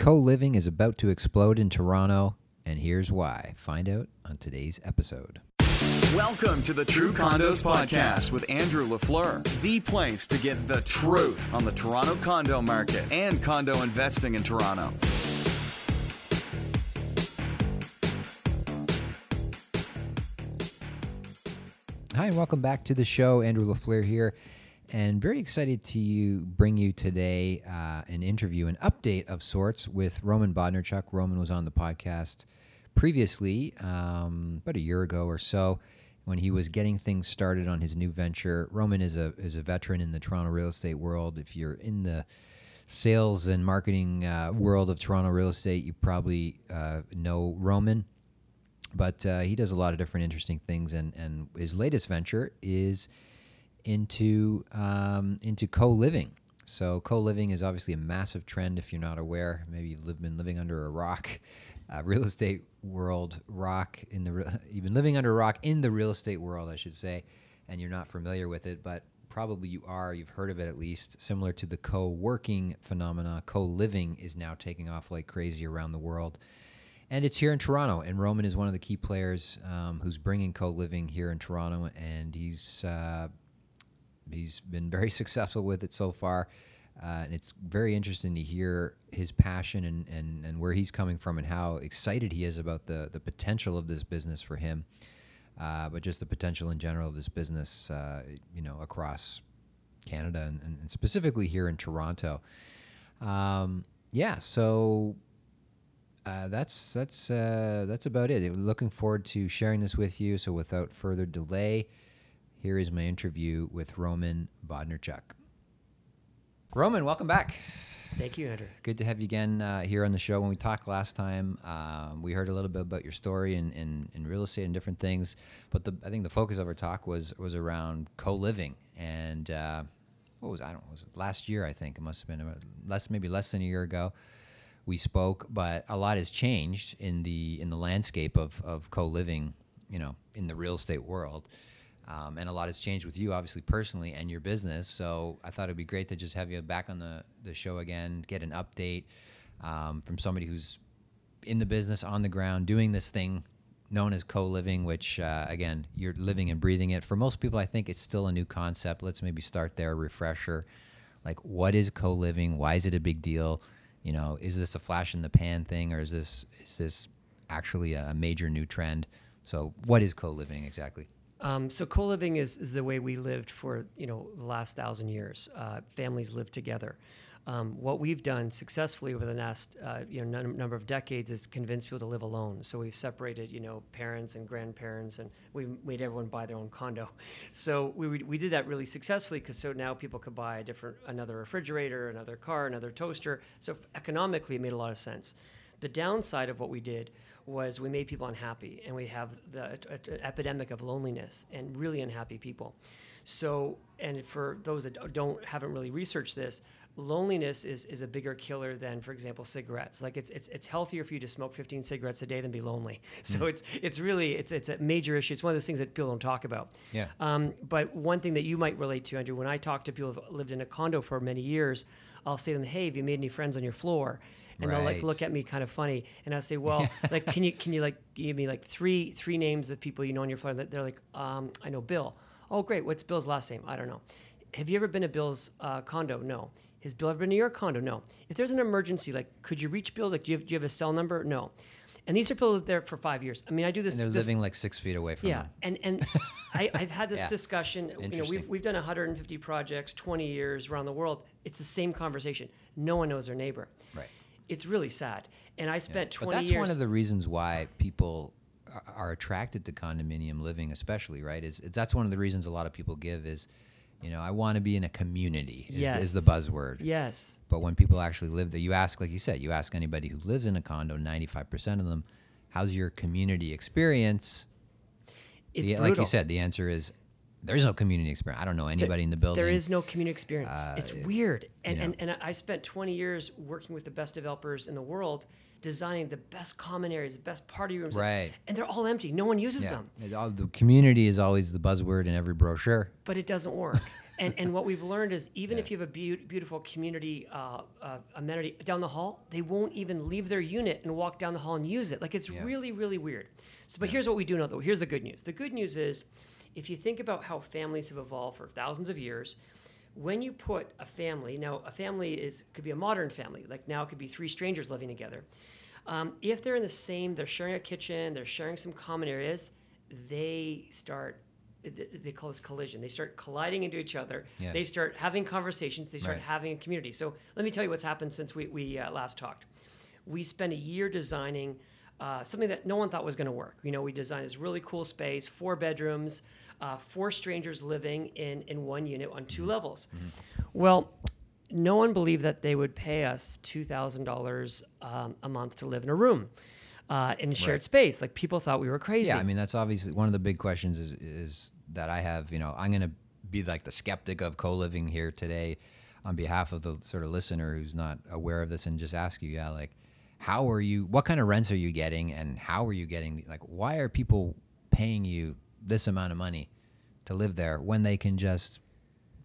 Co living is about to explode in Toronto, and here's why. Find out on today's episode. Welcome to the True Condos Podcast with Andrew LaFleur, the place to get the truth on the Toronto condo market and condo investing in Toronto. Hi, and welcome back to the show. Andrew LaFleur here, and very excited to you bring you today uh, an interview, an update of sorts with Roman Bodnarchuk. Roman was on the podcast previously, um, about a year ago or so, when he was getting things started on his new venture. Roman is a is a veteran in the Toronto real estate world. If you're in the sales and marketing uh, world of Toronto real estate, you probably uh, know Roman but uh, he does a lot of different interesting things and, and his latest venture is into um, into co-living. So co-living is obviously a massive trend if you're not aware. Maybe you've lived, been living under a rock uh, real estate world rock in the re- you've been living under a rock in the real estate world i should say and you're not familiar with it but probably you are you've heard of it at least. Similar to the co-working phenomena co-living is now taking off like crazy around the world. And it's here in Toronto. And Roman is one of the key players um, who's bringing co-living here in Toronto, and he's uh, he's been very successful with it so far. Uh, and it's very interesting to hear his passion and, and, and where he's coming from and how excited he is about the, the potential of this business for him, uh, but just the potential in general of this business, uh, you know, across Canada and, and specifically here in Toronto. Um, yeah, so uh, that's that's uh, that's about it. Looking forward to sharing this with you. So without further delay, here is my interview with Roman Bodnarchuk. Roman, welcome back. Thank you, Andrew. Good to have you again uh, here on the show. When we talked last time, um, we heard a little bit about your story in, in, in real estate and different things. But the, I think the focus of our talk was was around co living and uh, what was I don't know, was it last year? I think it must have been about less maybe less than a year ago we spoke, but a lot has changed in the in the landscape of of co living, you know, in the real estate world. Um, and a lot has changed with you, obviously, personally, and your business. So I thought it'd be great to just have you back on the, the show again, get an update um, from somebody who's in the business, on the ground, doing this thing known as co living, which, uh, again, you're living and breathing it. For most people, I think it's still a new concept. Let's maybe start there, refresher. Like, what is co living? Why is it a big deal? You know, is this a flash in the pan thing, or is this is this actually a major new trend? So, what is co living exactly? Um, so co-living is, is the way we lived for you know the last thousand years. Uh, families live together. Um, what we've done successfully over the last uh, you know num- number of decades is convince people to live alone. So we've separated you know parents and grandparents, and we've made everyone buy their own condo. So we we did that really successfully because so now people could buy a different another refrigerator, another car, another toaster. So economically, it made a lot of sense. The downside of what we did was we made people unhappy, and we have the a, a epidemic of loneliness and really unhappy people. So, and for those that don't haven't really researched this, loneliness is, is a bigger killer than, for example, cigarettes. Like it's, it's it's healthier for you to smoke 15 cigarettes a day than be lonely. So mm. it's it's really it's it's a major issue. It's one of those things that people don't talk about. Yeah. Um, but one thing that you might relate to, Andrew, when I talk to people who've lived in a condo for many years, I'll say to them, "Hey, have you made any friends on your floor?" And right. they'll like look at me kind of funny and i say well like can you can you like give me like three three names of people you know on your floor they're like um, i know bill oh great what's bill's last name i don't know have you ever been to bill's uh, condo no has bill ever been to your condo no if there's an emergency like could you reach bill like do you have, do you have a cell number no and these are people that there for five years. I mean, I do this. And they're this, living like six feet away from yeah, them. and and I, have had this yeah. discussion. You know, we've we've done 150 projects, 20 years around the world. It's the same conversation. No one knows their neighbor. Right it's really sad. And I spent yeah. 20 but that's years. one of the reasons why people are attracted to condominium living, especially, right? Is, that's one of the reasons a lot of people give is, you know, I want to be in a community is, yes. is the buzzword. Yes. But when people actually live there, you ask, like you said, you ask anybody who lives in a condo, 95% of them, how's your community experience? It's the, brutal. like you said, the answer is there is no community experience. I don't know anybody in the building. There is no community experience. Uh, it's weird. And, know. and, and I spent 20 years working with the best developers in the world, designing the best common areas, the best party rooms. Right. And they're all empty. No one uses Yeah. them. All- the community is always the buzzword in every brochure. but it doesn't work. and and what we've learned is even if you have a beau- beautiful community uh, uh, amenity down the hall, they won't even leave their unit and walk down the hall and use it. Like it's really really weird. So, but here's what we do know though. Here's the good news. The good news is, if you think about how families have evolved for thousands of years. When you put a family, now a family is could be a modern family, like now it could be three strangers living together. Um, if they're in the same, they're sharing a kitchen, they're sharing some common areas, they start they call this collision. They start colliding into each other. Yeah. They start having conversations. They start Right. having a community. So let me tell you what's happened since we, we uh, last talked. We spent a year designing uh, something that no one thought was going to work. You know, we designed this really cool space, four bedrooms, uh, four strangers living in, in one unit on 2 levels. Well, no one believed that they would pay us $2,000 um, a month to live in a room. Uh, in a shared Right. space, like people thought we were crazy. Yeah, I mean that's obviously one of the big questions is is that I have. You know, I'm going to be like the skeptic of co-living here today, on behalf of the sort of listener who's not aware of this, and just ask you, yeah, like, how are you? What kind of rents are you getting, and how are you getting? Like, why are people paying you this amount of money to live there when they can just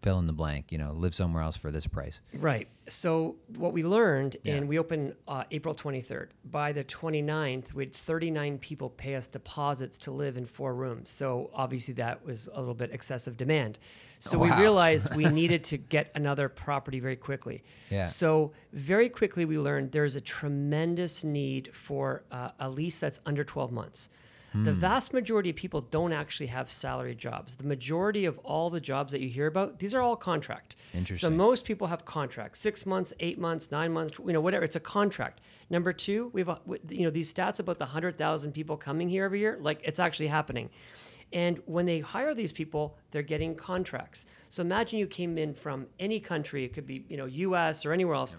fill in the blank? You know, live somewhere else for this price. Right. So what we learned, Yeah. and we opened uh, April 23rd. By the 29th, we had 39 people pay us deposits to live in four rooms. So obviously that was a little bit excessive demand. So we Wow. realized we needed to get another property very quickly. Yeah. So very quickly we learned there's a tremendous need for uh, a lease that's under 12 months. The Hmm. vast majority of people don't actually have salary jobs. The majority of all the jobs that you hear about, these are all contract. Interesting. So most people have contracts, six months, eight months, nine months, you know, whatever. It's a contract. Number two, we have, a, you know, these stats about the hundred thousand people coming here every year. Like it's actually happening. And when they hire these people, they're getting contracts. So imagine you came in from any country. It could be, you know, U.S. or anywhere else.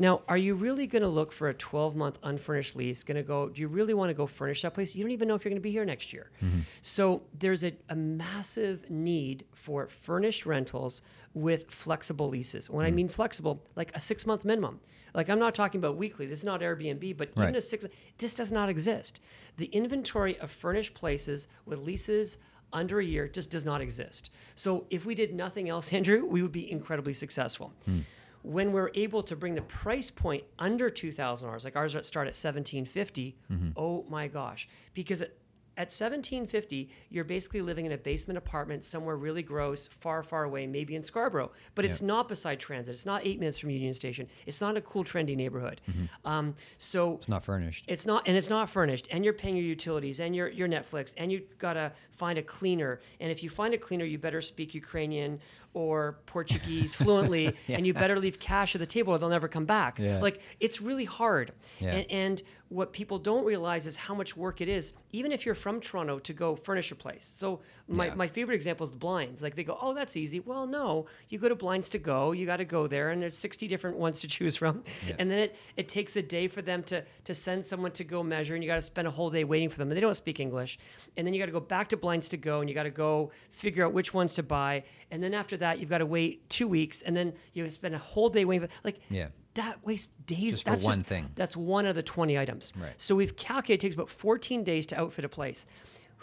Now, are you really going to look for a 12 month unfurnished lease? Going to go, do you really want to go furnish that place? You don't even know if you're going to be here next year. Mm-hmm. So there's a, a massive need for furnished rentals with flexible leases. When I mm-hmm. mean flexible, like a six month minimum. Like I'm not talking about weekly. This is not Airbnb, but even a six, this does not exist. The inventory of furnished places with leases under a year just does not exist. So if we did nothing else, Andrew, we would be incredibly successful. Hmm. When we're able to bring the price point under two thousand dollars, like ours start at seventeen mm-hmm. oh my gosh! Because at, at seventeen fifty, you're basically living in a basement apartment somewhere really gross, far, far away, maybe in Scarborough. But it's not beside transit. It's not eight minutes from Union Station. It's not a cool, trendy neighborhood. Um, so It's not furnished. it's not, and it's not furnished, and you're paying your utilities and your your Netflix, and you gotta find a cleaner. And if you find a cleaner, you better speak Ukrainian or Portuguese fluently, and you better leave cash at the table, or they'll never come back. Yeah. Like it's really hard. Yeah. And, and what people don't realize is how much work it is, even if you're from Toronto, to go furnish a place. So my, Yeah. my favorite example is the blinds. Like they go, oh, that's easy. Well, no, you go to blinds to go. You got to go there, and there's 60 different ones to choose from. And then it, it takes a day for them to to send someone to go measure, and you got to spend a whole day waiting for them. And they don't speak English. And then you got to go back to blinds to go, and you got to go figure out which ones to buy. And then after that, you've got to wait two weeks, and then you spend a whole day waiting. For, like Yeah. That wastes days. Just for that's one just, thing. That's one of the 20 items. Right. So we've calculated it takes about 14 days to outfit a place.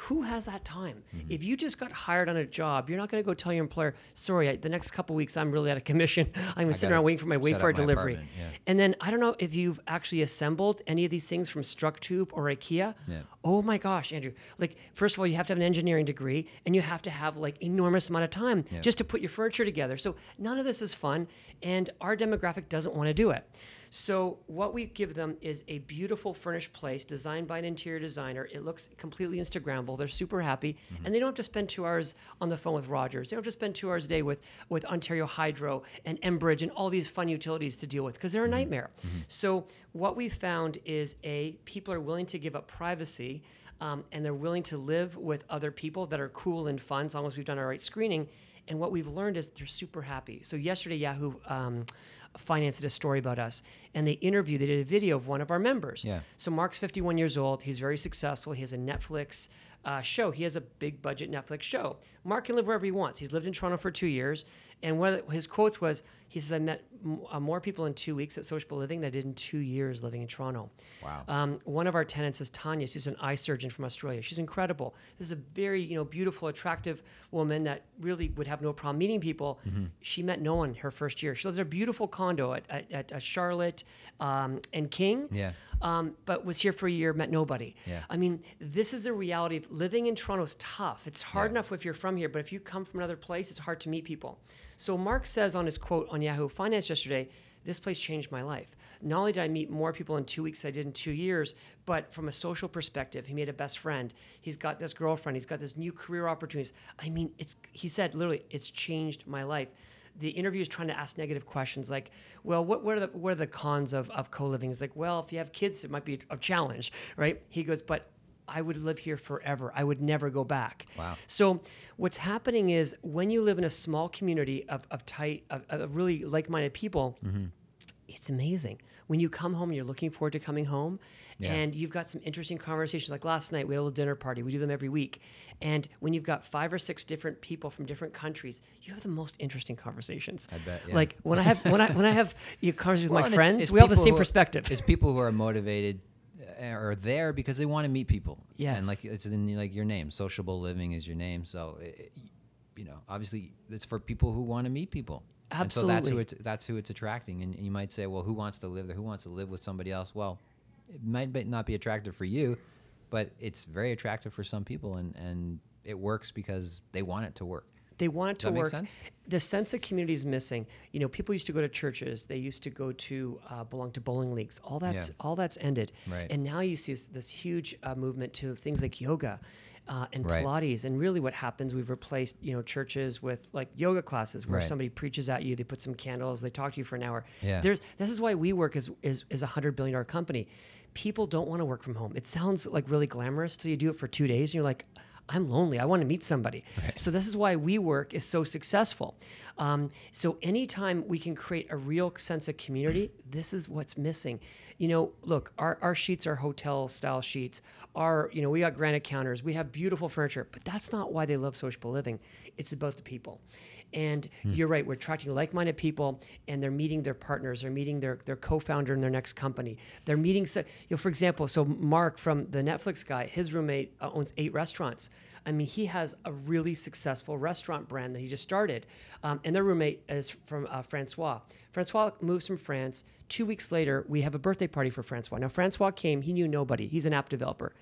Who has that time? Mm-hmm. If you just got hired on a job, you're not going to go tell your employer, "Sorry, I, the next couple weeks I'm really out of commission. I'm going to sit around waiting for my Wayfair delivery." yeah. And then I don't know if you've actually assembled any of these things from Structube or IKEA. Yeah. Oh my gosh, Andrew! Like first of all, you have to have an engineering degree, and you have to have like enormous amount of time just to put your furniture together. So none of this is fun, and our demographic doesn't want to do it. So what we give them is a beautiful furnished place designed by an interior designer. It looks completely Instagrammable. They're super happy, mm-hmm. and they don't have to spend two hours on the phone with Rogers. They don't have to spend two hours a day with with Ontario Hydro and Enbridge and all these fun utilities to deal with because they're a mm-hmm. nightmare. Mm-hmm. So what we found is a people are willing to give up privacy. Um, and they're willing to live with other people that are cool and fun as long as we've done our right screening. And what we've learned is they're super happy. So yesterday, Yahoo um, Finance did a story about us, and they interviewed. They did a video of one of our members. Yeah. So Mark's 51 years old. He's very successful. He has a Netflix uh, show. He has a big budget Netflix show. Mark can live wherever he wants. He's lived in Toronto for two years. And one of his quotes was, he says, I met m- uh, more people in two weeks at Sociable Living than I did in two years living in Toronto. Wow. Um, one of our tenants is Tanya. She's an eye surgeon from Australia. She's incredible. This is a very, you know, beautiful, attractive woman that really would have no problem meeting people. Mm-hmm. She met no one her first year. She lives in a beautiful condo at, at, at, at Charlotte um, and King. Yeah. Um, but was here for a year, met nobody. Yeah. I mean, this is a reality of living in Toronto is tough. It's hard Yeah. enough if you're from here, but if you come from another place, it's hard to meet people. So Mark says on his quote on Yahoo Finance yesterday, this place changed my life. Not only did I meet more people in two weeks than I did in two years, but from a social perspective, he made a best friend. He's got this girlfriend. He's got this new career opportunities. I mean, it's he said literally, it's changed my life. The interview is trying to ask negative questions like, well, what, what, are, the, what are the cons of, of co living? It's like, well, if you have kids, it might be a challenge, right? He goes, but I would live here forever. I would never go back. Wow. So what's happening is when you live in a small community of, of tight, of, of really like-minded people, Mm-hmm. it's amazing. When you come home, you're looking forward to coming home, Yeah. and you've got some interesting conversations. Like last night, we had a little dinner party. We do them every week, and when you've got five or six different people from different countries, you have the most interesting conversations. I bet, yeah. Like when I have when I when I have you know, conversations Well, with my friends, it's we all have the same are- perspective. It's people who are motivated uh, or there because they want to meet people. Yes. And like it's in like your name, sociable living is your name. So, it, you know, obviously it's for people who want to meet people. Absolutely. And so that's who it's that's who it's attracting. And, you might say, well, who wants to live there? Who wants to live with somebody else? Well, it might be- not be attractive for you, but it's very attractive for some people, and and it works because they want it to work. They want it to work. The sense of community is missing. You know, people used to go to churches. They used to go to uh, belong to bowling leagues. All that's Yeah. all that's ended. Right. And now you see this, this huge uh, movement to things like yoga. Uh, and Right. Pilates, and really, what happens? We've replaced, you know, churches with like yoga classes where Right. somebody preaches at you, they put some candles, they talk to you for an hour. Yeah. There's this is why WeWork is is is a hundred billion dollar company. People don't want to work from home. It sounds like really glamorous till you do it for two days, and you're like, I'm lonely. I want to meet somebody. So this is why WeWork is so successful. Um, so anytime we can create a real sense of community, this is what's missing. You know, look, our, our sheets are hotel style sheets. Our, you know, we got granite counters. We have beautiful furniture, but that's not why they love sociable living. It's about the people. And you're right, we're attracting like-minded people and they're meeting their partners, they're meeting their, their co-founder in their next company. They're meeting, so- you know, for example, so Mark from the Netflix guy, his roommate uh, owns eight restaurants. I mean, he has a really successful restaurant brand that he just started. Um, and their roommate is from uh, Francois. Francois moves from France. Two weeks later, we have a birthday party for Francois. Now, Francois came, he knew nobody. He's an app developer.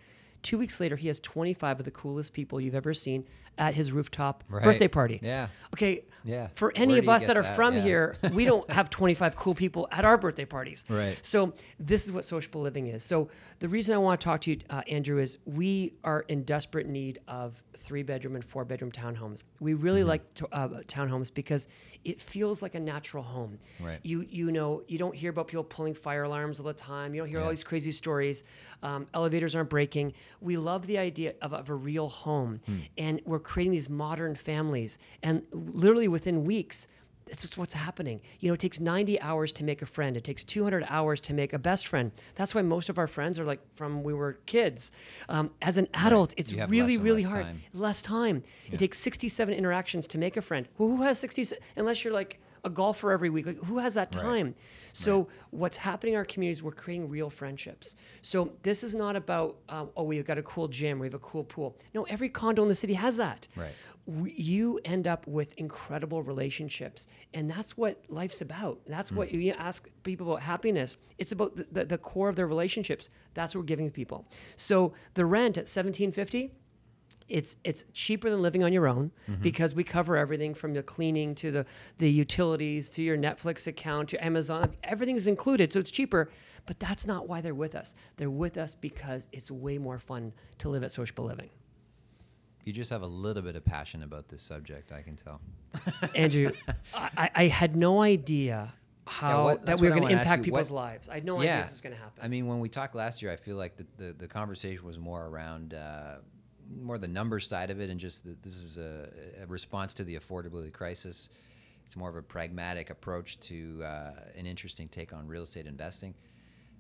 Two weeks later, he has 25 of the coolest people you've ever seen at his rooftop Right. birthday party. Yeah. Okay. Yeah. For any Where of us that are that? from Yeah. here, we don't have 25 cool people at our birthday parties. Right. So this is what sociable living is. So the reason I want to talk to you, uh, Andrew, is we are in desperate need of three bedroom and four bedroom townhomes. We really Mm-hmm. like to, uh, townhomes because it feels like a natural home. Right. You you know you don't hear about people pulling fire alarms all the time. You don't hear all these crazy stories. Um, elevators aren't breaking. We love the idea of, of a real home, Hmm. and we're creating these modern families. And literally within weeks, this is what's happening. You know, it takes 90 hours to make a friend. It takes 200 hours to make a best friend. That's why most of our friends are like from we were kids. Um, as an adult, it's really, really less hard. time. Less time. It takes 67 interactions to make a friend. Who has 60? Unless you're like a golfer every week. Like who has that Right. time? So what's happening in our communities? We're creating real friendships. So this is not about um, oh we've got a cool gym, we have a cool pool. No, every condo in the city has that. Right. We, you end up with incredible relationships, and that's what life's about. That's what you ask people about happiness. It's about the, the, the core of their relationships. That's what we're giving people. So the rent at seventeen fifty it's it's cheaper than living on your own because we cover everything from the cleaning to the the utilities to your Netflix account to Amazon. Everything's included, so it's cheaper. But that's not why they're with us. They're with us because it's way more fun to live at sociable living. You just have a little bit of passion about this subject, I can tell. Andrew, I, I had no idea how what- that we were going to impact you. What- people's lives. I had no idea this was going to happen. I mean, when we talked last year, I feel like the, the, the conversation was more around uh, more the number side of it, and just that this is a, a response to the affordability crisis. It's more of a pragmatic approach to uh, an interesting take on real estate investing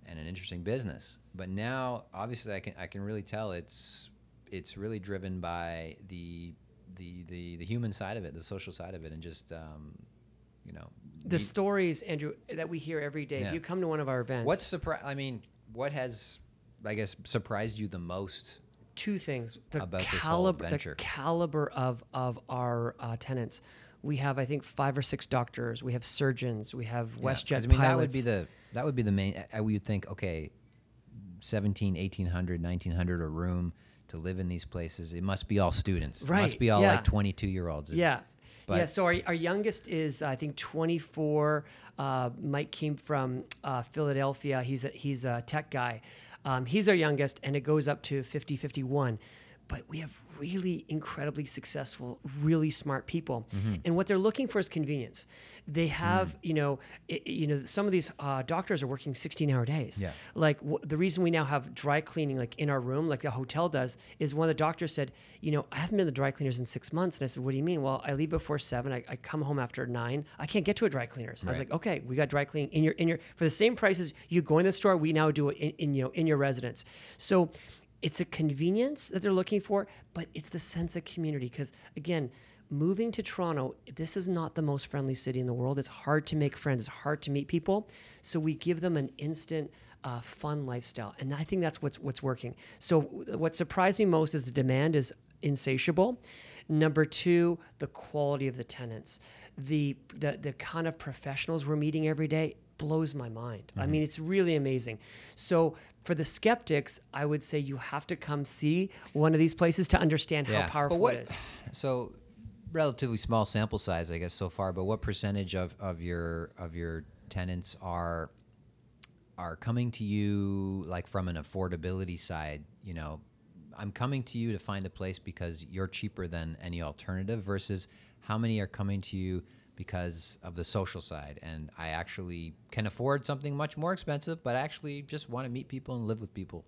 and an interesting business. But now, obviously, I can I can really tell it's it's really driven by the the the the human side of it, the social side of it, and just um, you know the stories, Andrew, that we hear every day. Yeah. If you come to one of our events, What's surprise? I mean, what has I guess surprised you the most? Two things: the About caliber, the caliber of of our uh, tenants. We have, I think, five or six doctors. We have surgeons. We have WestJet 'Cause, I mean, pilots. that would be the that would be the main. I would think, okay, 17, 1800, 1900 a room to live in these places. It must be all students. It Right, must be all yeah. like twenty two year olds. Yeah. But- yeah, so our, our youngest is I think 24. Uh, Mike came from uh, Philadelphia. He's a, he's a tech guy. Um, he's our youngest, and it goes up to 50, 51. But we have really incredibly successful, really smart people, Mm-hmm. and what they're looking for is convenience. They have, Mm. you know, i you know, some of these uh, doctors are working 16-hour days. Yeah. Like w- the reason we now have dry cleaning like in our room, like the hotel does, is one of the doctors said, you know, I haven't been to the dry cleaners in six months. And I said, what do you mean? Well, I leave before seven. I, I come home after nine. I can't get to a dry cleaners. I was like, okay, we got dry cleaning in your in your for the same prices you go in the store. We now do it in, in you know in your residence. So. It's a convenience that they're looking for, but it's the sense of community. Because again, moving to Toronto, this is not the most friendly city in the world. It's hard to make friends. It's hard to meet people. So we give them an instant, uh, fun lifestyle, and I think that's what's what's working. So what surprised me most is the demand is insatiable. Number two, the quality of the tenants, the the the kind of professionals we're meeting every day blows my mind. I mm-hmm. mean, it's really amazing. So for the skeptics, I would say you have to come see one of these places to understand how powerful but what, it is. So, relatively small sample size, I guess, so far. But what percentage of, of your of your tenants are are coming to you like from an affordability side? You know, I'm coming to you to find a place because you're cheaper than any alternative. Versus how many are coming to you because of the social side and I actually can afford something much more expensive, but I actually just want to meet people and live with people.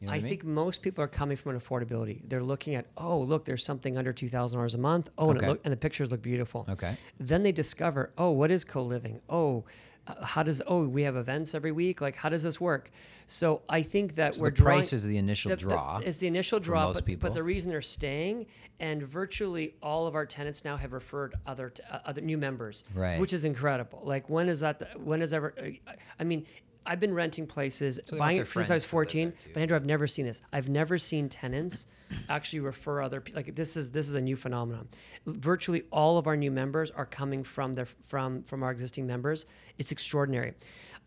You know I I mean? think most people are coming from an affordability. They're looking at, oh, look, there's something under two thousand dollars a month. Oh, and, Okay. it look, and the pictures look beautiful. Okay. Then they discover, oh, what is co-living? Oh, how does? Oh, we have events every week. Like, how does this work? So I think that we're the drawing, price is the initial draw It's the initial draw, but, but the reason they're staying, and virtually all of our tenants now have referred other t- uh, other new members, Right. Which is incredible. Like, when is that? The, when is ever? Uh, I mean. I've been renting places, want buying it since I was 14. But Andrew, I've never seen this. I've never seen tenants actually refer other people. Like this is this is a new phenomenon. Virtually all of our new members are coming from their from from our existing members. It's extraordinary.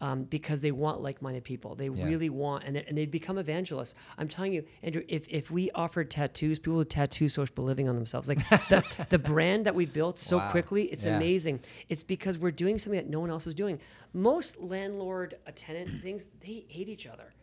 Um, because they want like-minded people. They Yeah. really want, and they, and they become evangelists. I'm telling you, Andrew. If, if we offered tattoos, people would tattoo social living on themselves. Like the, the brand that we built so Wow. quickly, it's Yeah. amazing. It's because we're doing something that no one else is doing. Most landlord uh, tenant things, they hate each other.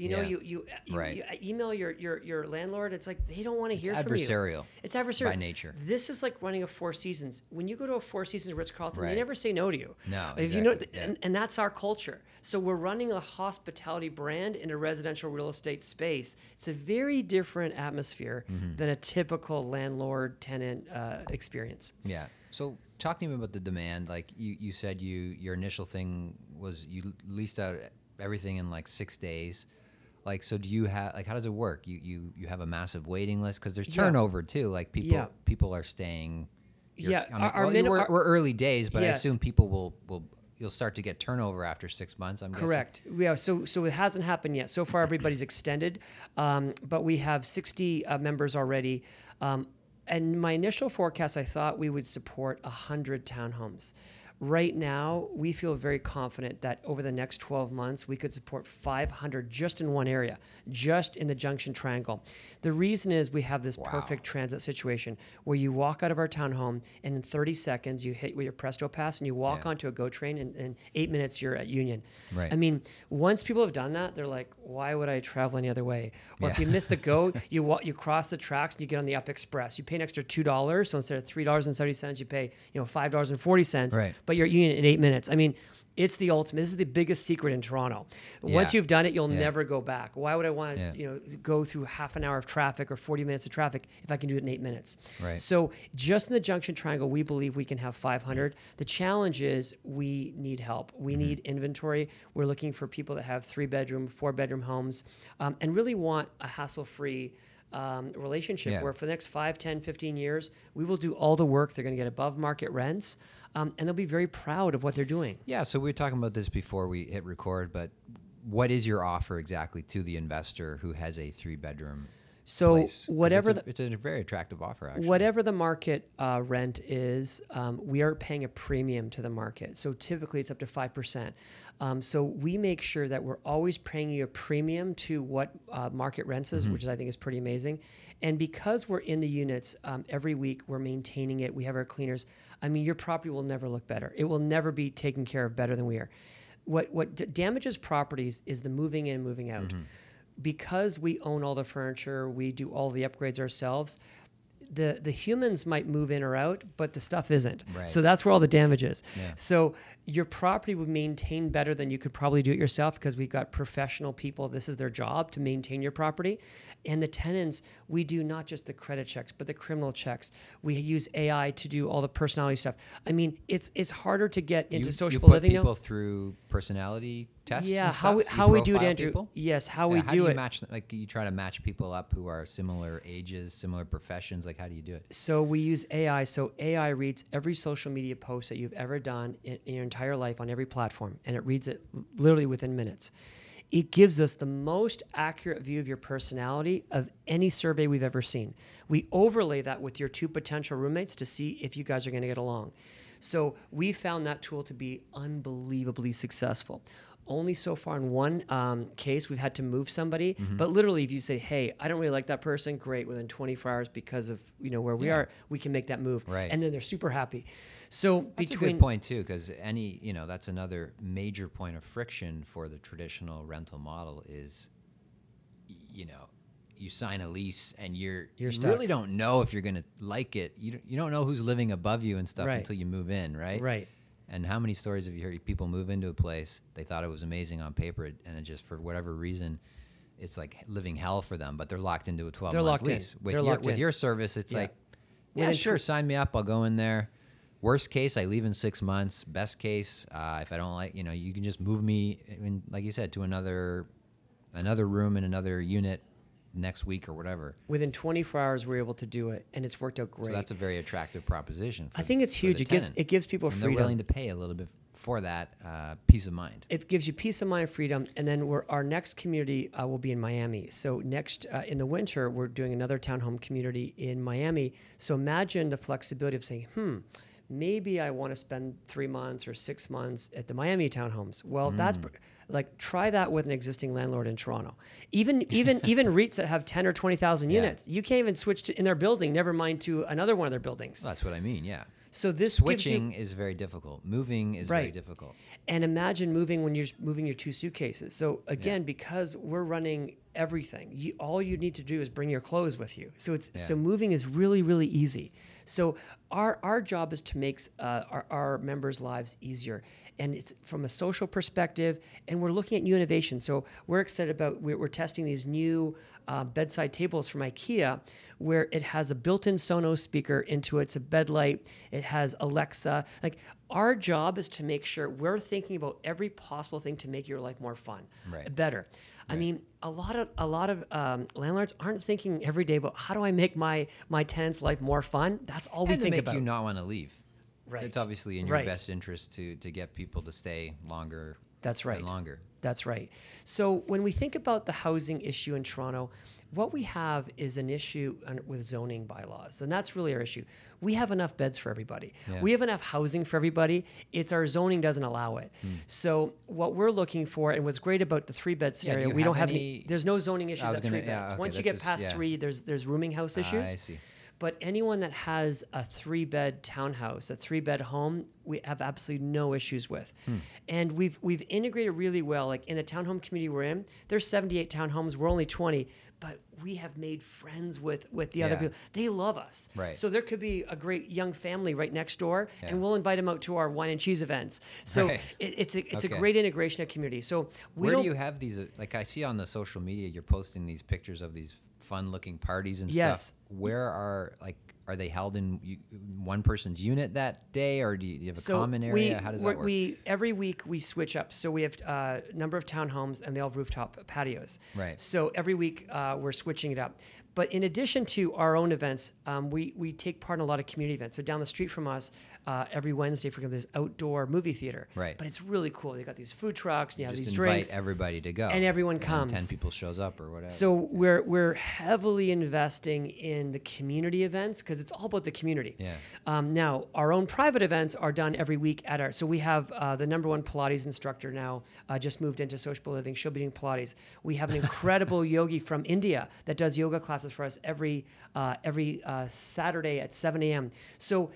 You know, Yeah. you you, you, Right. you email your, your your landlord. It's like they don't want to hear from you. adversarial It's adversarial by nature. This is like running a Four Seasons. When you go to a Four Seasons Ritz Carlton, Right. they never say no to you. No, if you know, exactly, yeah. and, and that's our culture. So we're running a hospitality brand in a residential real estate space. It's a very different atmosphere Mm-hmm. than a typical landlord tenant uh, experience. Yeah. So talk to me about the demand. Like you, you said you your initial thing was you leased out everything in like six days. Like so, do you have like how does it work? You you you have a massive waiting list because there's Yeah. turnover too. Like people Yeah. people are staying. Yeah, I mean, our- well, min- we're, we're early days, but I assume people will will you'll start to get turnover after six months. I'm guessing. Correct. Yeah. So so it hasn't happened yet. So far, everybody's extended, um, but we have 60 uh, members already. Um, and my initial forecast, I thought we would support 100 townhomes. Right now, we feel very confident that over the next 12 months, we could support 500 just in one area, just in the Junction Triangle. The reason is we have this perfect transit situation where you walk out of our townhome and in 30 seconds you hit with your Presto Pass and you walk Yeah. onto a GO train and in eight minutes you're at Union. Right. I mean, once people have done that, they're like, "Why would I travel any other way?" Or if you miss the GO, you walk, you cross the tracks and you get on the Up Express. You pay an extra two dollars, so instead of three dollars and seventy cents, you pay you know five dollars and forty cents. Right. But you're at Union in eight minutes. I mean. It's the ultimate. This is the biggest secret in Toronto. Once you've done it, you'll Yeah. never go back. Why would I want to, Yeah. you know, go through half an hour of traffic or 40 minutes of traffic if I can do it in eight minutes? Right. So just in the Junction Triangle, we believe we can have 500. The challenge is we need help. We Mm-hmm. need inventory. We're looking for people that have three bedroom, four bedroom homes, um, and really want a hassle free. um, relationship Yeah. where for the next 5, 10, 15 years, we will do all the work. They're going to get above market rents, um, and they'll be very proud of what they're doing. Yeah, so we were talking about this before we hit record, but what is your offer exactly to the investor who has a three bedroom? So place? whatever it's a, the, it's a very attractive offer, actually. Whatever the market uh, rent is, um, we are paying a premium to the market. So typically it's up to 5%. Um, so we make sure that we're always paying you a premium to what uh, market rents is, which I think is pretty amazing. And because we're in the units um, every week, we're maintaining it, we have our cleaners. I mean, your property will never look better. It will never be taken care of better than we are. What, what d- damages properties is the moving in and moving out because we own all the furniture, we do all the upgrades ourselves. The the humans might move in or out, but the stuff isn't. Right. So that's where all the damage is. Yeah. So your property would maintain better than you could probably do it yourself because we've got professional people. This is their job to maintain your property. And the tenants, we do not just the credit checks, but the criminal checks. We use AI to do all the personality stuff. I mean, it's it's harder to get into you, sociable you put living now. people through personality tests. Yeah, how we, how we do it, Andrew? people? Yes, how Yeah, we how do you it. match? Like you try to match people up who are similar ages, similar professions. Like how do you do it? So we use AI. So AI reads every social media post that you've ever done in, in your entire life on every platform, and it reads it literally within minutes. It gives us the most accurate view of your personality of any survey we've ever seen. We overlay that with your two potential roommates to see if you guys are going to get along. So we found that tool to be unbelievably successful. Only so far in one um, case we've had to move somebody, Mm-hmm. but literally, if you say, "Hey, I don't really like that person," great. Within 24 hours, because of you know where we Yeah. are, we can make that move, Right. and then they're super happy. So That's between a good point too, because any you know that's another major point of friction for the traditional rental model is, you know, you sign a lease and you're, You're you really don't know if you're gonna like it. You don't, you don't know who's living above you and stuff Right. until you move in, right? right, And how many stories have you heard? People move into a place, they thought it was amazing on paper, and it just for whatever reason, it's like living hell for them. But they're locked into a twelve They're month locked in. With They're your locked with in. your service, it's Yeah. like, yeah, sure, tw- sign me up. I'll go in there. Worst case, I leave in six months. Best case, uh, if I don't like, you know, you can just move me, in, like you said, to another another room in another unit next week or whatever. within 24 hours, we're able to do it, and it's worked out great. So that's a very attractive proposition. For, I think it's huge. It gives it gives people and freedom. they're willing to pay a little bit for that uh, peace of mind. it gives you peace of mind, freedom, and then we're, our next community uh, will be in Miami. So next uh, in the winter, we're doing another townhome community in Miami. So imagine the flexibility of saying, "Hmm, maybe I want to spend three months or six months at the Miami townhomes." Well, mm. that's like try that with an existing landlord in Toronto. Even even even REITs that have ten or twenty thousand Yeah. units, you can't even switch to in their building. Never mind to another one of their buildings. That's what I mean. Yeah. So this gives you Switching is very difficult. Moving is very Right. difficult. And imagine moving when you're moving your two suitcases. So again, because we're running everything, you, all you need to do is bring your clothes with you. So it's so moving is really really easy. So our our job is to make uh, our, our members' lives easier, and it's from a social perspective. And we're looking at new innovation. So we're excited about we're, we're testing these new uh, bedside tables from IKEA, where it has a built-in Sonos speaker into it. It's a bed light. It has Alexa. Like our job is to make sure we're thinking about every possible thing to make your life more fun, Right. better. I mean, a lot of a lot of um, landlords aren't thinking every day about how do I make my my tenant's life more fun. That's all we and to think make about. you not want to leave. Right. It's obviously in your Right. best interest to to get people to stay longer. That's and right. longer. That's right. So when we think about the housing issue in Toronto, what we have is an issue with zoning bylaws, and that's really our issue. We have enough beds for everybody. Yeah. We have enough housing for everybody. It's our zoning doesn't allow it. Hmm. So what we're looking for, and what's great about the three bed scenario, you we don't have have any. There's no zoning issues at gonna- three yeah, beds. okay, Once you get just- past yeah. three, there's there's rooming house Ah, issues. I see. But anyone that has a three bed townhouse, a three bed home, we have absolutely no issues with. Hmm. And we've we've integrated really well. Like in the townhome community we're in, there's 78 townhomes, we're only 20, but we have made friends with with the other Yeah. people. They love us. Right. So there could be a great young family right next door, Yeah. and we'll invite them out to our wine and cheese events. So Right. it, it's a it's Okay. a great integration of community. So we Where don't you have these? uh, Like I see on the social media, you're posting these pictures of these fun-looking parties and Yes. stuff. where are like are they held in you, one person's unit that day, or do you, do you have a common area? We, How does that work? We every week we switch up. So we have a number of townhomes and they all have rooftop patios. Right. So every week uh, we're switching it up. But in addition to our own events, um, we we take part in a lot of community events. So down the street from us, uh, every Wednesday, for there's outdoor movie theater. Right. But it's really cool. They got these food trucks and you have Just these invite drinks. everybody to go, and everyone comes. Ten people shows up or whatever. So we're we're heavily investing in the community events because it's all about the community. Yeah. Um, now our own private events are done every week at our. So we have uh, the number one Pilates instructor now uh, just moved into social living. She'll be doing Pilates. We have an incredible yogi from India that does yoga classes for us every uh, every uh, Saturday at 7 a.m. So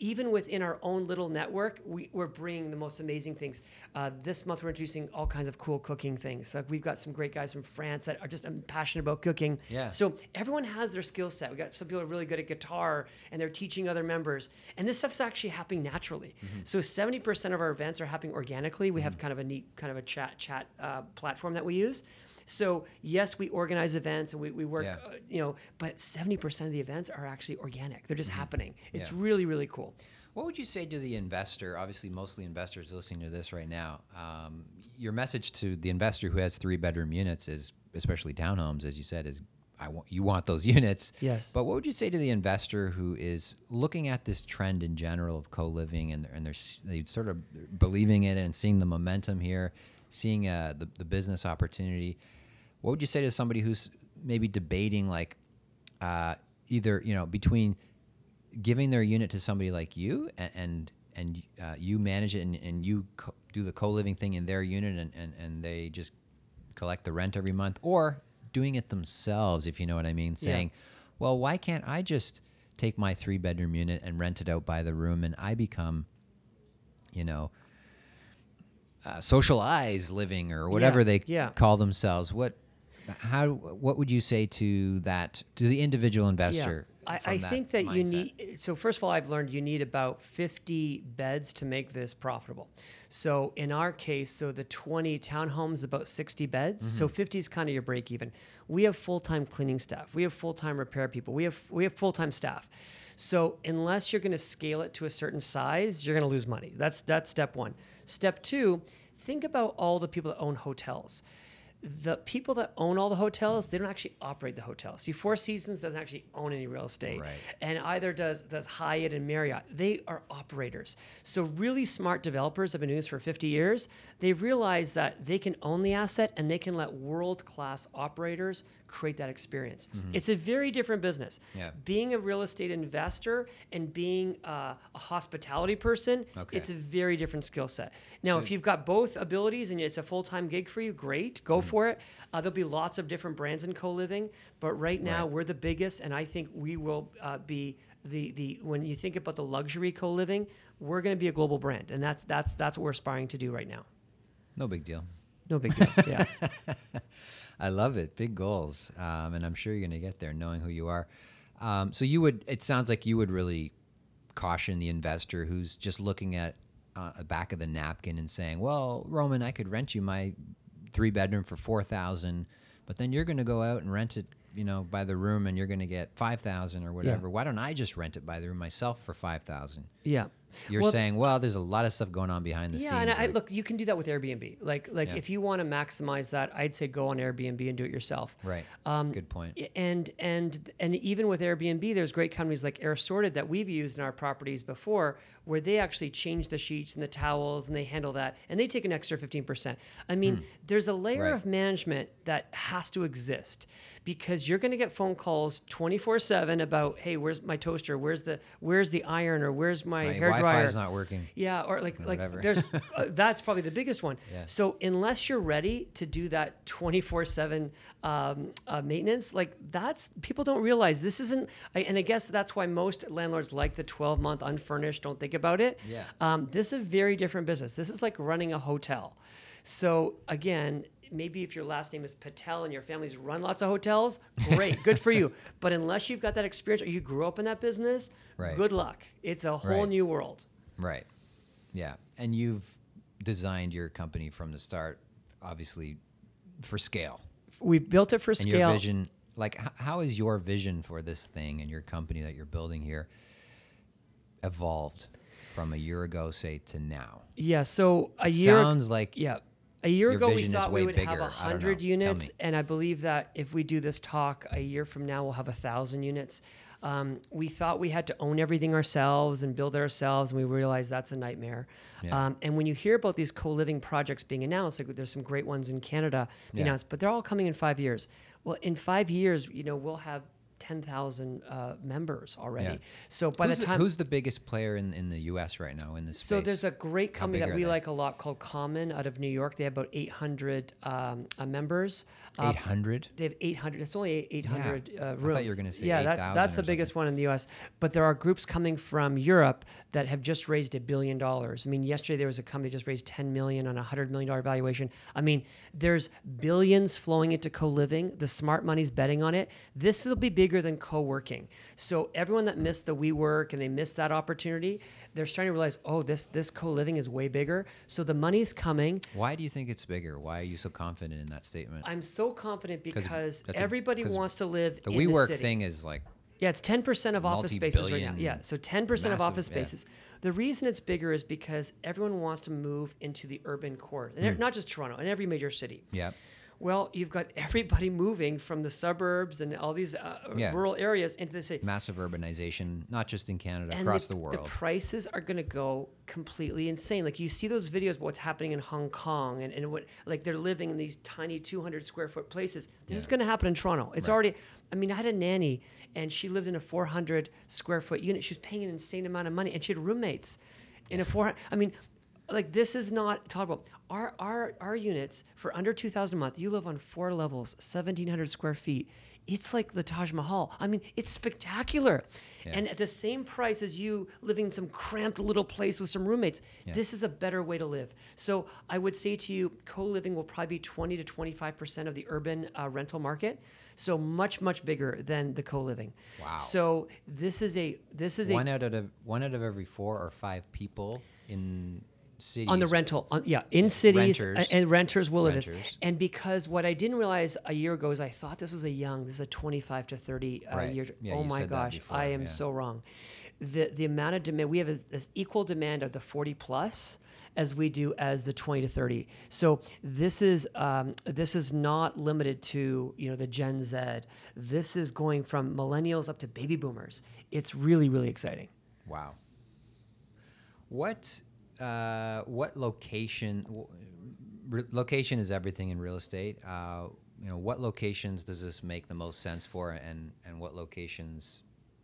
even within our own little network, we, we're bringing the most amazing things. Uh, this month, we're introducing all kinds of cool cooking things. Like we've got some great guys from France that are just um, passionate about cooking. Yeah. So everyone has their skill set. We got some people are really good at guitar, and they're teaching other members. And this stuff's actually happening naturally. So 70% of our events are happening organically. We have kind of a neat kind of a chat chat uh, platform that we use. So yes, we organize events and we, we work, Yeah. uh, you know, but 70% of the events are actually organic. They're just happening. It's Mm-hmm. Yeah. really, really cool. What would you say to the investor? Obviously, mostly investors listening to this right now. Um, your message to the investor who has three bedroom units is, especially townhomes, as you said, is I want you want those units. Yes. But what would you say to the investor who is looking at this trend in general of co living and and they're they sort of believing in it and seeing the momentum here, seeing uh, the the business opportunity? What would you say to somebody who's maybe debating like uh, either you know between giving their unit to somebody like you and and, and uh, you manage it and, and you co- do the co-living thing in their unit and, and, and they just collect the rent every month or doing it themselves if you know what i mean saying well why can't i just take my three bedroom unit and rent it out by the room and i become you know uh, socialized living or whatever Yeah, they yeah. call themselves? What how what would you say to that to the individual investor I, from I that think that you need. So first of all, I've learned you need about 50 beds to make this profitable. So in our case, so the 20 townhomes about 60 beds. So Mm-hmm. 50 is kind of your break even. We have full time cleaning staff. We have full time repair people. We have we have full time staff. So unless you're going to scale it to a certain size, you're going to lose money. That's that's step one. Step two, think about all the people that own hotels the people that own all the hotels, they don't actually operate the hotels. See, Four Seasons doesn't actually own any real estate, Right. and either does does Hyatt and Marriott. They are operators. So really smart developers have been doing this for 50 years. They've realized that they can own the asset and they can let world class operators create that experience. It's a very different business. Yeah. Being a real estate investor and being uh, a hospitality person, Okay. it's a very different skill set. Now, if you've got both abilities and it's a full time gig for you, great, go for it. Uh, there'll be lots of different brands in co living, but right now Right. we're the biggest, and I think we will uh, be the the when you think about the luxury co living, we're going to be a global brand, and that's that's that's what we're aspiring to do right now. no big deal No big deal. Yeah. I love it. Big goals, um, and I'm sure you're going to get there, knowing who you are. Um, so you would. It sounds like you would really caution the investor who's just looking at uh, the back of the napkin and saying, "Well, Roman, I could rent you my three bedroom for four thousand, but then you're going to go out and rent it, you know, by the room, and you're going to get five thousand or whatever. Why don't I just rent it by the room myself for five thousand? Yeah. You're Well, saying, well, there's a lot of stuff going on behind the yeah, scenes. and I, like- look, you can do that with Airbnb. Like, like Yeah. if you want to maximize that, I'd say go on Airbnb and do it yourself. right. Um, Good point. And and and even with Airbnb, there's great companies like Airsorted that we've used in our properties before, where they actually change the sheets and the towels and they handle that, and they take an extra fifteen percent. I mean, there's a layer Right. of management that has to exist because you're going to get phone calls twenty four seven about, hey, where's my toaster? Where's the where's the iron? Or where's my, My hair Wi-Fi is not working. Yeah, or like like whatever. there's uh, that's probably the biggest one. Yeah. So unless you're ready to do that 24 seven um, uh, maintenance, like that's people don't realize this isn't. I, and I guess that's why most landlords like the 12 month unfurnished. Don't think about it. Yeah. Um, this is a very different business. This is like running a hotel. So again. Maybe if your last name is Patel and your family's run lots of hotels, great, good for you. But unless you've got that experience or you grew up in that business, Right. good luck. It's a whole Right. new world. Right. Yeah. And you've designed your company from the start, obviously, for scale. We built it for And scale. your vision, like h- how is your vision for this thing and your company that you're building here evolved from a year ago, say, to now? Yeah. So a year. Sounds like Yeah. A year Your ago, we thought we would bigger. have I hundred units, and I believe that if we do this talk a year from now, we'll have a thousand units. Um, we thought we had to own everything ourselves and build it ourselves, and we realized that's a nightmare. Yeah. Um, and when you hear about these co-living projects being announced, like there's some great ones in Canada being Yeah. announced, but they're all coming in five years. Well, in five years, you know, we'll have ten thousand uh, members already. Yeah. So by who's the time who's the biggest player in, in the U.S. right now in this space? so there's a great company that we they? like a lot called Common out of New York. They have about 800 um, uh, members. Uh, eight hundred. they have 800. It's only 800 uh, rooms. you were gonna say yeah, that's that's the biggest one in the U.S. But there are groups coming from Europe that have just raised a billion dollars. I mean, yesterday there was a company that just raised 10 million on a 100 million dollar valuation. I mean, there's billions flowing into co-living. The smart money's betting on it. This will be bigger than co-working. So everyone that missed the WeWork and they missed that opportunity, they're starting to realize, oh, this this co-living is way bigger. So the money's coming. Why do you think it's bigger? Why are you so confident in that statement? I'm so confident because everybody a- wants to live the in the WeWork city. thing is like Yeah, it's 10% of office spaces right now. Yeah, so 10% of massive, office yeah. spaces. The reason it's bigger is because everyone wants to move into the urban core, and Hmm. not just Toronto, in every major city. yeah. Well, you've got everybody moving from the suburbs and all these uh, Yeah. rural areas into the city. massive urbanization, not just in Canada, And across the, the, world. The prices are going to go completely insane. Like you see those videos of what's happening in Hong Kong and, and what like they're living in these tiny 200 square foot places. This is going to happen in Toronto. It's already. I mean, I had a nanny and she lived in a 400 square foot unit. She was paying an insane amount of money and she had roommates in a 400. I mean. Like this is not tolerable. Our our our units for under two thousand a month. You live on four levels, seventeen hundred square feet. It's like the Taj Mahal. I mean, it's spectacular. And at the same price as you living in some cramped little place with some roommates, this is a better way to live. So I would say to you, co-living will probably be 20 to 25% of the urban uh, rental market. So much, much bigger than the co-living. Wow. So this is a, this is one a, out of one out of every four or five people in cities on the rental, on, yeah, in cities Renters. and, and renters will live this. And because what I didn't realize a year ago is I thought this was a young, this is a 25 to 30 uh, Right. year. Yeah, oh my gosh, before, I am yeah. so wrong. The the amount of demand we have is, is equal demand of the 40 plus as we do as the 20 to 30. So this is um, this is not limited to you know the Gen Z. This is going from millennials up to baby boomers. It's really really exciting. Wow. What uh, what location? Re- location is everything in real estate. Uh, you know, what locations does this make the most sense for, and and what locations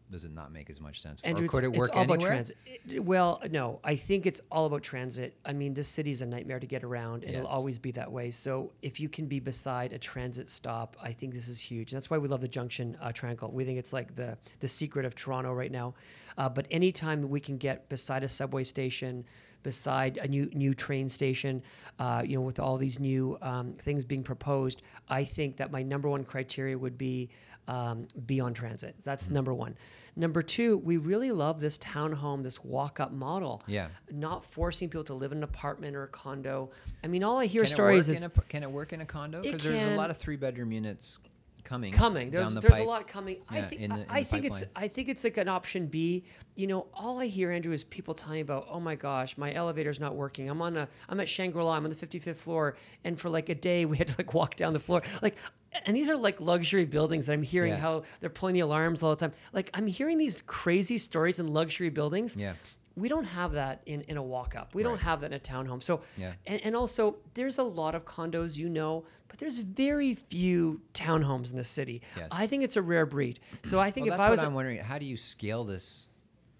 does it not make as much sense for? Andrew, or could it's, it work it's all about anywhere? transit. It- Well, no, I think it's all about transit. I mean, this city is a nightmare to get around, and it'll always be that way. So, if you can be beside a transit stop, I think this is huge. That's why we love the Junction uh, Triangle. We think it's like the the secret of Toronto right now. Uh, but anytime we can get beside a subway station, beside a new new train station, uh, you know, with all these new um, things being proposed, I think that my number one criteria would be um, be on transit. That's number one. Number two, we really love this townhome, this walk up model. Yeah. Not forcing people to live in an apartment or a condo. I mean, all I hear Can stories is a, can it work in a condo? Because there's a lot of three bedroom units coming. coming. There's the there's a lot coming. I think in the- I, in I think it's. I think it's like an option B. You know, all I hear Andrew is people telling me about, oh my gosh, my elevator's not working. I'm on a I'm at Shangri La. I'm on the 55th floor, and for like a day we had to like walk down the floor. Like, and these are like luxury buildings. that I'm hearing Yeah. how they're pulling the alarms all the time. Like I'm hearing these crazy stories in luxury buildings. Yeah. We don't have that in, in a walk up. We don't have that in a townhome. So, Yeah. and, and also, there's a lot of condos, you know, but there's very few townhomes in the city. Yes. I think it's a rare breed. So I think Well, if I was, what I'm wondering. How do you scale this?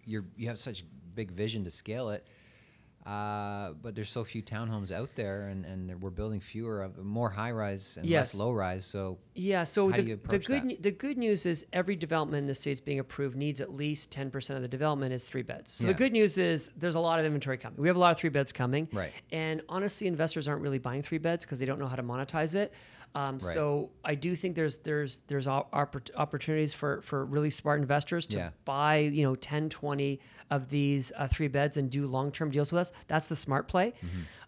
You're you have such big vision to scale it, uh, but there's so few townhomes out there, and, and we're building fewer of more high rise and Yes. less low rise. So yeah. So how do the, the good that? the good news is every development in the states being approved needs at least 10% of the development is three beds. So Yeah. the good news is there's a lot of inventory coming. We have a lot of three beds coming. Right. And honestly, investors aren't really buying three beds because they don't know how to monetize it. Um, Right. So I do think there's there's there's opportunities for for really smart investors to Yeah. buy you know 10 20 of these uh, three beds and do long-term deals with us that's the smart play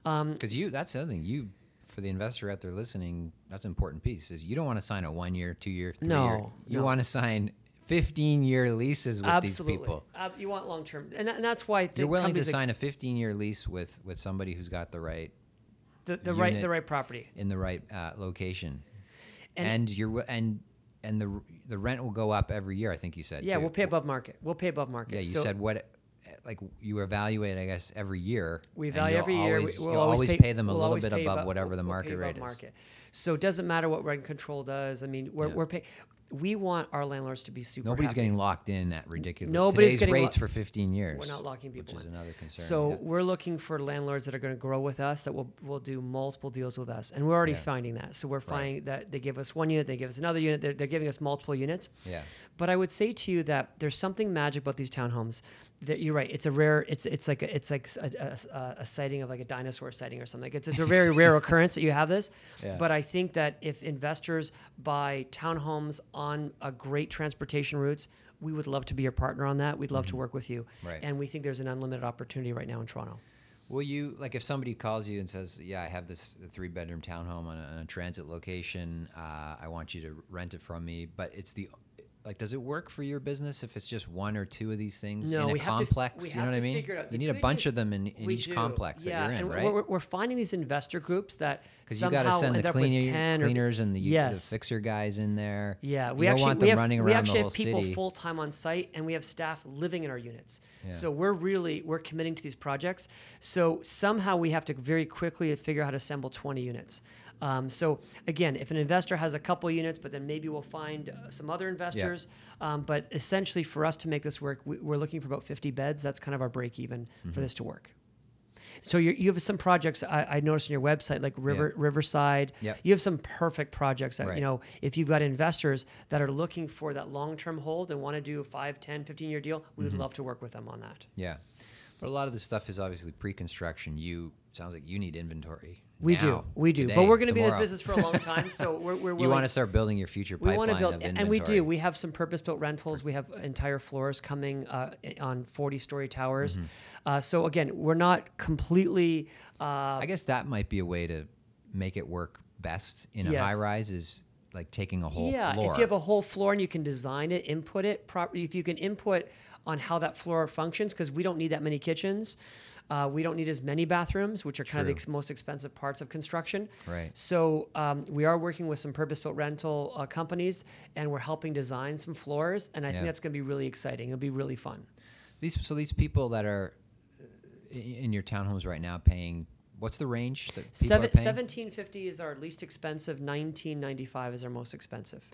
because you that's the other thing you for the investor out there listening, that's an important piece. Is you don't want to sign a one year, two year, three No, year. You no. want to sign 15 year leases with Absolutely. these people. Uh, you want long term, and, and that's why You're willing to like sign a 15 year lease with with somebody who's got the right the, the right the right property. in the right uh, location, And- and, you're and and the the rent will go up every year. I think you said. Yeah, too. we'll pay above market. We'll pay above market. Yeah, you So said what, like you evaluate, I guess, every year. We value every year. Always, We- we'll you'll always, always pay, pay, them a we'll little bit above abo- whatever the we'll pay market above rate is. market. So it doesn't matter what rent control does. I mean, we're, Yeah. we're paying. We want our landlords to be super. Nobody's happy. getting locked in at ridiculous. Nobody's Today's getting lo- rates for 15 years. We're not locking people which is another concern. So yeah. we're looking for landlords that are going to grow with us that will will do multiple deals with us, and we're already Yeah. finding that. So we're finding that they give us one unit, they give us another unit, they're, they're giving us multiple units. Yeah. But I would say to you that there's something magic about these townhomes. That you're right. It's a rare. It's it's like a, it's like a, a, a sighting of like a dinosaur sighting or something. It's it's a very rare occurrence that you have this. Yeah. But I think that if investors buy townhomes on a great transportation routes, we would love to be your partner on that. We'd love to work with you. Mm-hmm. Right. And we think there's an unlimited opportunity right now in Toronto. Will you like if somebody calls you and says, "Yeah, I have this three bedroom townhome on a, on a transit location. Uh, I want you to rent it from me," but it's the like, does it work for your business if it's just one or two of these things No, in a we to complex? we you know what I mean? You need a bunch of them in, in each do. complex yeah, that you're in, and right? We're, we're finding these investor groups that you somehow to send end the up with cleaner, 10 or cleaners and the, yes. the fixer guys in there. Yeah, we actually we have we actually have people full time on site, and we have staff living in our units. Yeah. So we're really we're committing to these projects. So somehow we have to very quickly figure out how to assemble 20 units. Um, so again, if an investor has a couple units, but then maybe we'll find uh, some other investors. Um, but essentially, for us to make this work, we, we're looking for about 50 beds. That's kind of our break even Mm-hmm. for this to work. So you you have some projects I, I noticed on your website, like River Riverside. Yep. You have some perfect projects that, Right. you know, if you've got investors that are looking for that long-term hold and want to do a 5, 10, 15-year deal, we Mm-hmm. would love to work with them on that. Yeah, but a lot of this stuff is obviously pre-construction. You sounds like you need inventory. We now, do, we do, today, but we're going to be in this business for a long time, so we're we're. You want to start building your future pipeline? we want to build, and we do. We have some purpose-built rentals. We have entire floors coming uh, on 40-story towers. Mm-hmm. Uh, so again, we're not completely. Uh, I guess that might be a way to make it work best in a Yes. high rise is like taking a whole floor. yeah, floor. if you have a whole floor and you can design it, input it properly, if you can input on how that floor functions, because we don't need that many kitchens. Uh, we don't need as many bathrooms, which are kind of the ex- most expensive parts of construction. Right. So um, we are working with some purpose-built rental uh, companies, and we're helping design some floors. And I Yeah. think that's going to be really exciting. It'll be really fun. these so these people that are uh, in your townhomes right now paying what's the range that people Seven, are paying? 1750 is our least expensive. 1995 is our most expensive.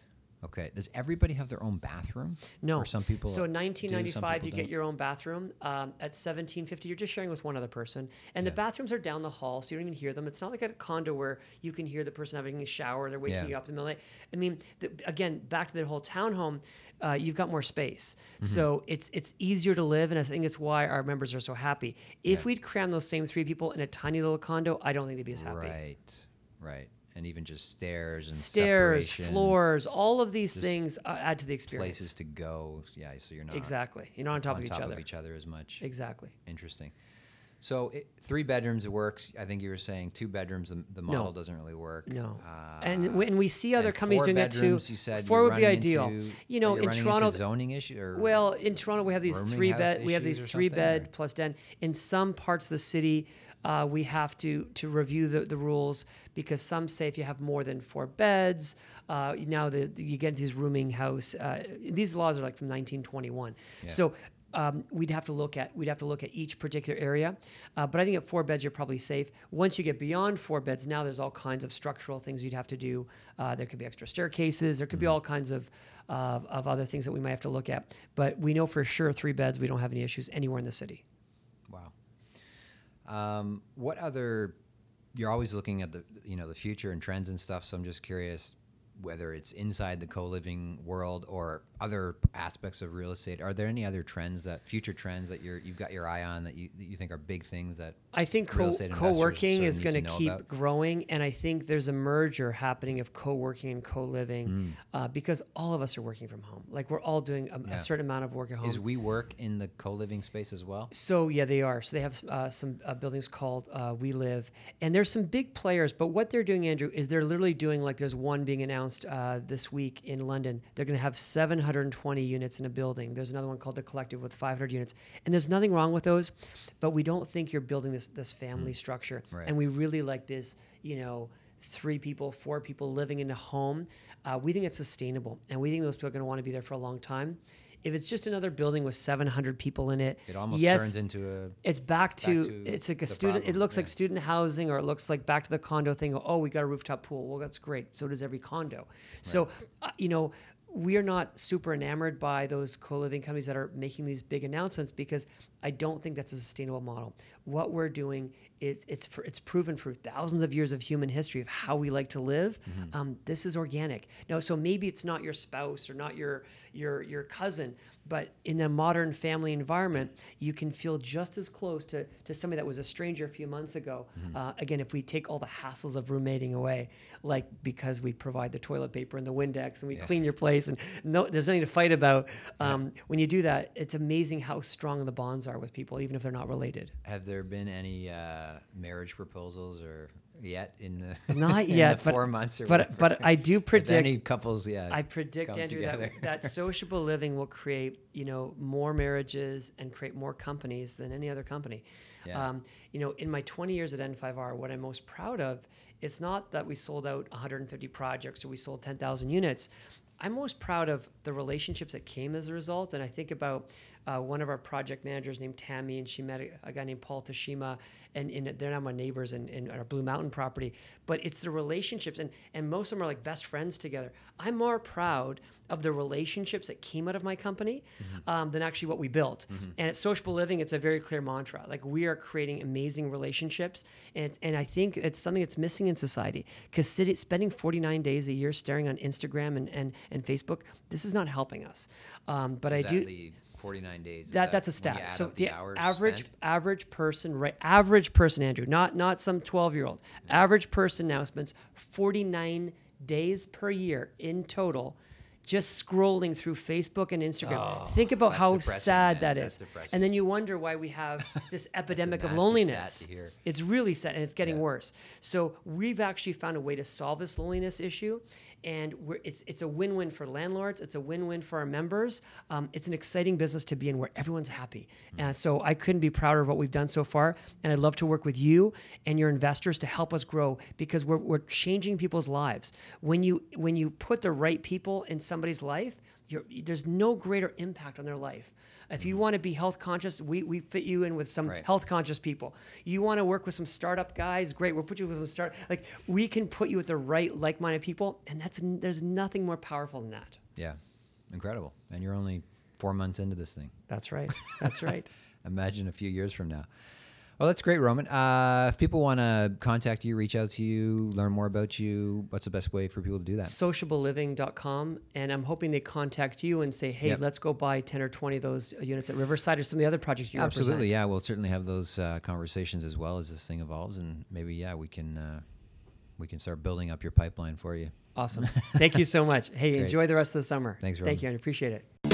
Okay. Does everybody have their own bathroom? No. Or some people. So in some 1995, people you get don't? your own bathroom. Um, at 1750, you're just sharing with one other person, and the bathrooms are down the hall, so you don't even hear them. It's not like at a condo where you can hear the person having a shower. They're waking Yeah. you up in the middle of the night. I mean, the, again, back to the whole townhome. Uh, you've got more space, Mm-hmm. so it's it's easier to live, and I think it's why our members are so happy. If we'd cram those same three people in a tiny little condo, I don't think they'd be as happy. Right. Right. And even just stairs and Stairs, floors, all of these things add to the experience. places to go. Yeah. So you're not Exactly. You're not on top on of each top other. of each other as much. Exactly. Interesting. So it, three bedrooms works. I think you were saying two bedrooms. The, the model doesn't really work. No. Uh, and when we see other companies doing that too, four would be ideal. into- you know, in Toronto, zoning issue or well, in Toronto we have these three bed. We have these three bed or- plus den. In some parts of the city, uh, we have to to review the, the rules because some say if you have more than four beds, uh, now the, you get these rooming house. Uh, these laws are like from 1921. So. Um, we'd have to look at we'd have to look at each particular area, uh, but I think at four beds you're probably safe. Once you get beyond four beds, now there's all kinds of structural things you'd have to do. Uh, there could be extra staircases. There could be all kinds of uh, of other things that we might have to look at. But we know for sure three beds we don't have any issues anywhere in the city. Um, what other? You're always looking at the you know the future and trends and stuff. So I'm just curious. whether it's inside the co-living world or other aspects of real estate. Are there any other trends that future trends that you're you've got your eye on that you that you think are big things that I think real co- co-working is going to keep about? growing, and I think there's a merger happening of co-working and co-living Hmm. uh, because all of us are working from home. Like we're all doing a, Yeah. a certain amount of work at home. is WeWork in the co-living space as well? So yeah, they are. So they have uh, some uh, buildings called uh, WeLive, and there's some big players. But what they're doing, Andrew, is they're literally doing like there's one being announced uh, this week in London. They're going to have 720 units in a building. There's another one called the Collective with 500 units, and there's nothing wrong with those, but we don't think you're building this this family structure, Right. and we really like this, you know. Three people, four people living in a home. Uh, we think it's sustainable, and we think those people are going to want to be there for a long time. If it's just another building with 700 people in it, It almost yes, turns into a it's back to, to it's like a student. problem, it looks yeah. like student housing, or it looks like back to the condo thing. Oh, we got a rooftop pool. Well, that's great. So does every condo. So, uh, you know, we are not super enamored by those co-living companies that are making these big announcements because I don't think that's a sustainable model. What we're doing is it's for, it's proven for thousands of years of human history of how we like to live. Mm-hmm. Um, this is organic. No, so maybe it's not your spouse or not your your your cousin, but in a modern family environment, you can feel just as close to, to somebody that was a stranger a few months ago. Uh, again, if we take all the hassles of roommating away, like because we provide the toilet paper and the Windex and we clean your place and no, there's nothing to fight about. Um, When you do that, it's amazing how strong the bonds are with people, even if they're not related. Have there been any uh, marriage proposals or yet in the Not in the yet, but four months or but whatever? but I do predict any couples yeah I predict, Andrew, together? that, that sociable living will create, you know, more marriages and create more companies than any other company. Yeah. Um, you know, in my 20 years at N5R, what I'm most proud of, it's not that we sold out 150 projects or we sold 10,000 units. I'm most proud of the relationships that came as a result. And I think about uh, one of our project managers named Tammy, and she met a, a guy named Paul Tashima, and, and they're now my neighbors in, in our Blue Mountain property. But it's the relationships, and, and most of them are like best friends together. I'm more proud of the relationships that came out of my company um, than actually what we built. And at Sociable Living, it's a very clear mantra. Like we are creating amazing relationships, and and I think it's something that's missing in society because spending 49 days a year staring on Instagram and and, and Facebook, this is not helping us. Um, but Is I do. the 49 days. Is That, that's a stat. So the, average spent? average person, right? Average person, Andrew, not not some twelve year old. Average person now spends forty nine days per year in total. Just scrolling through Facebook and Instagram. Think about Oh, how depressing, sad man. That's And then you wonder why we have this epidemic of loneliness. It's really sad and it's getting Yeah. worse. So we've actually found a way to solve this loneliness issue. And we're, it's, it's a win win for landlords, it's a win win for our members. Um, it's an exciting business to be in where everyone's happy. And so I couldn't be prouder of what we've done so far. And I'd love to work with you and your investors to help us grow because we're, we're changing people's lives. When you, when you put the right people in somebody's life, you're, there's no greater impact on their life. If you mm-hmm. want to be health conscious, we, we fit you in with some Right. health conscious people. You want to work with some startup guys, great. We'll put you with some start. Like we can put you with the right like minded people, and that's there's nothing more powerful than that. Yeah, incredible. And you're only four months into this thing. That's right. That's right. Imagine a few years from now. Well, that's great, Roman. Uh, if people want to contact you, reach out to you, learn more about you, what's the best way for people to do that? Sociableliving.com, and I'm hoping they contact you and say, "Hey, Yep. let's go buy 10 or 20 of those units at Riverside or some of the other projects you Absolutely, represent." yeah. We'll certainly have those uh, conversations as well as this thing evolves, and maybe yeah, we can uh, we can start building up your pipeline for you. Awesome. Thank you so much. Hey, enjoy the rest of the summer. Thanks, Roman. Thank you. I appreciate it.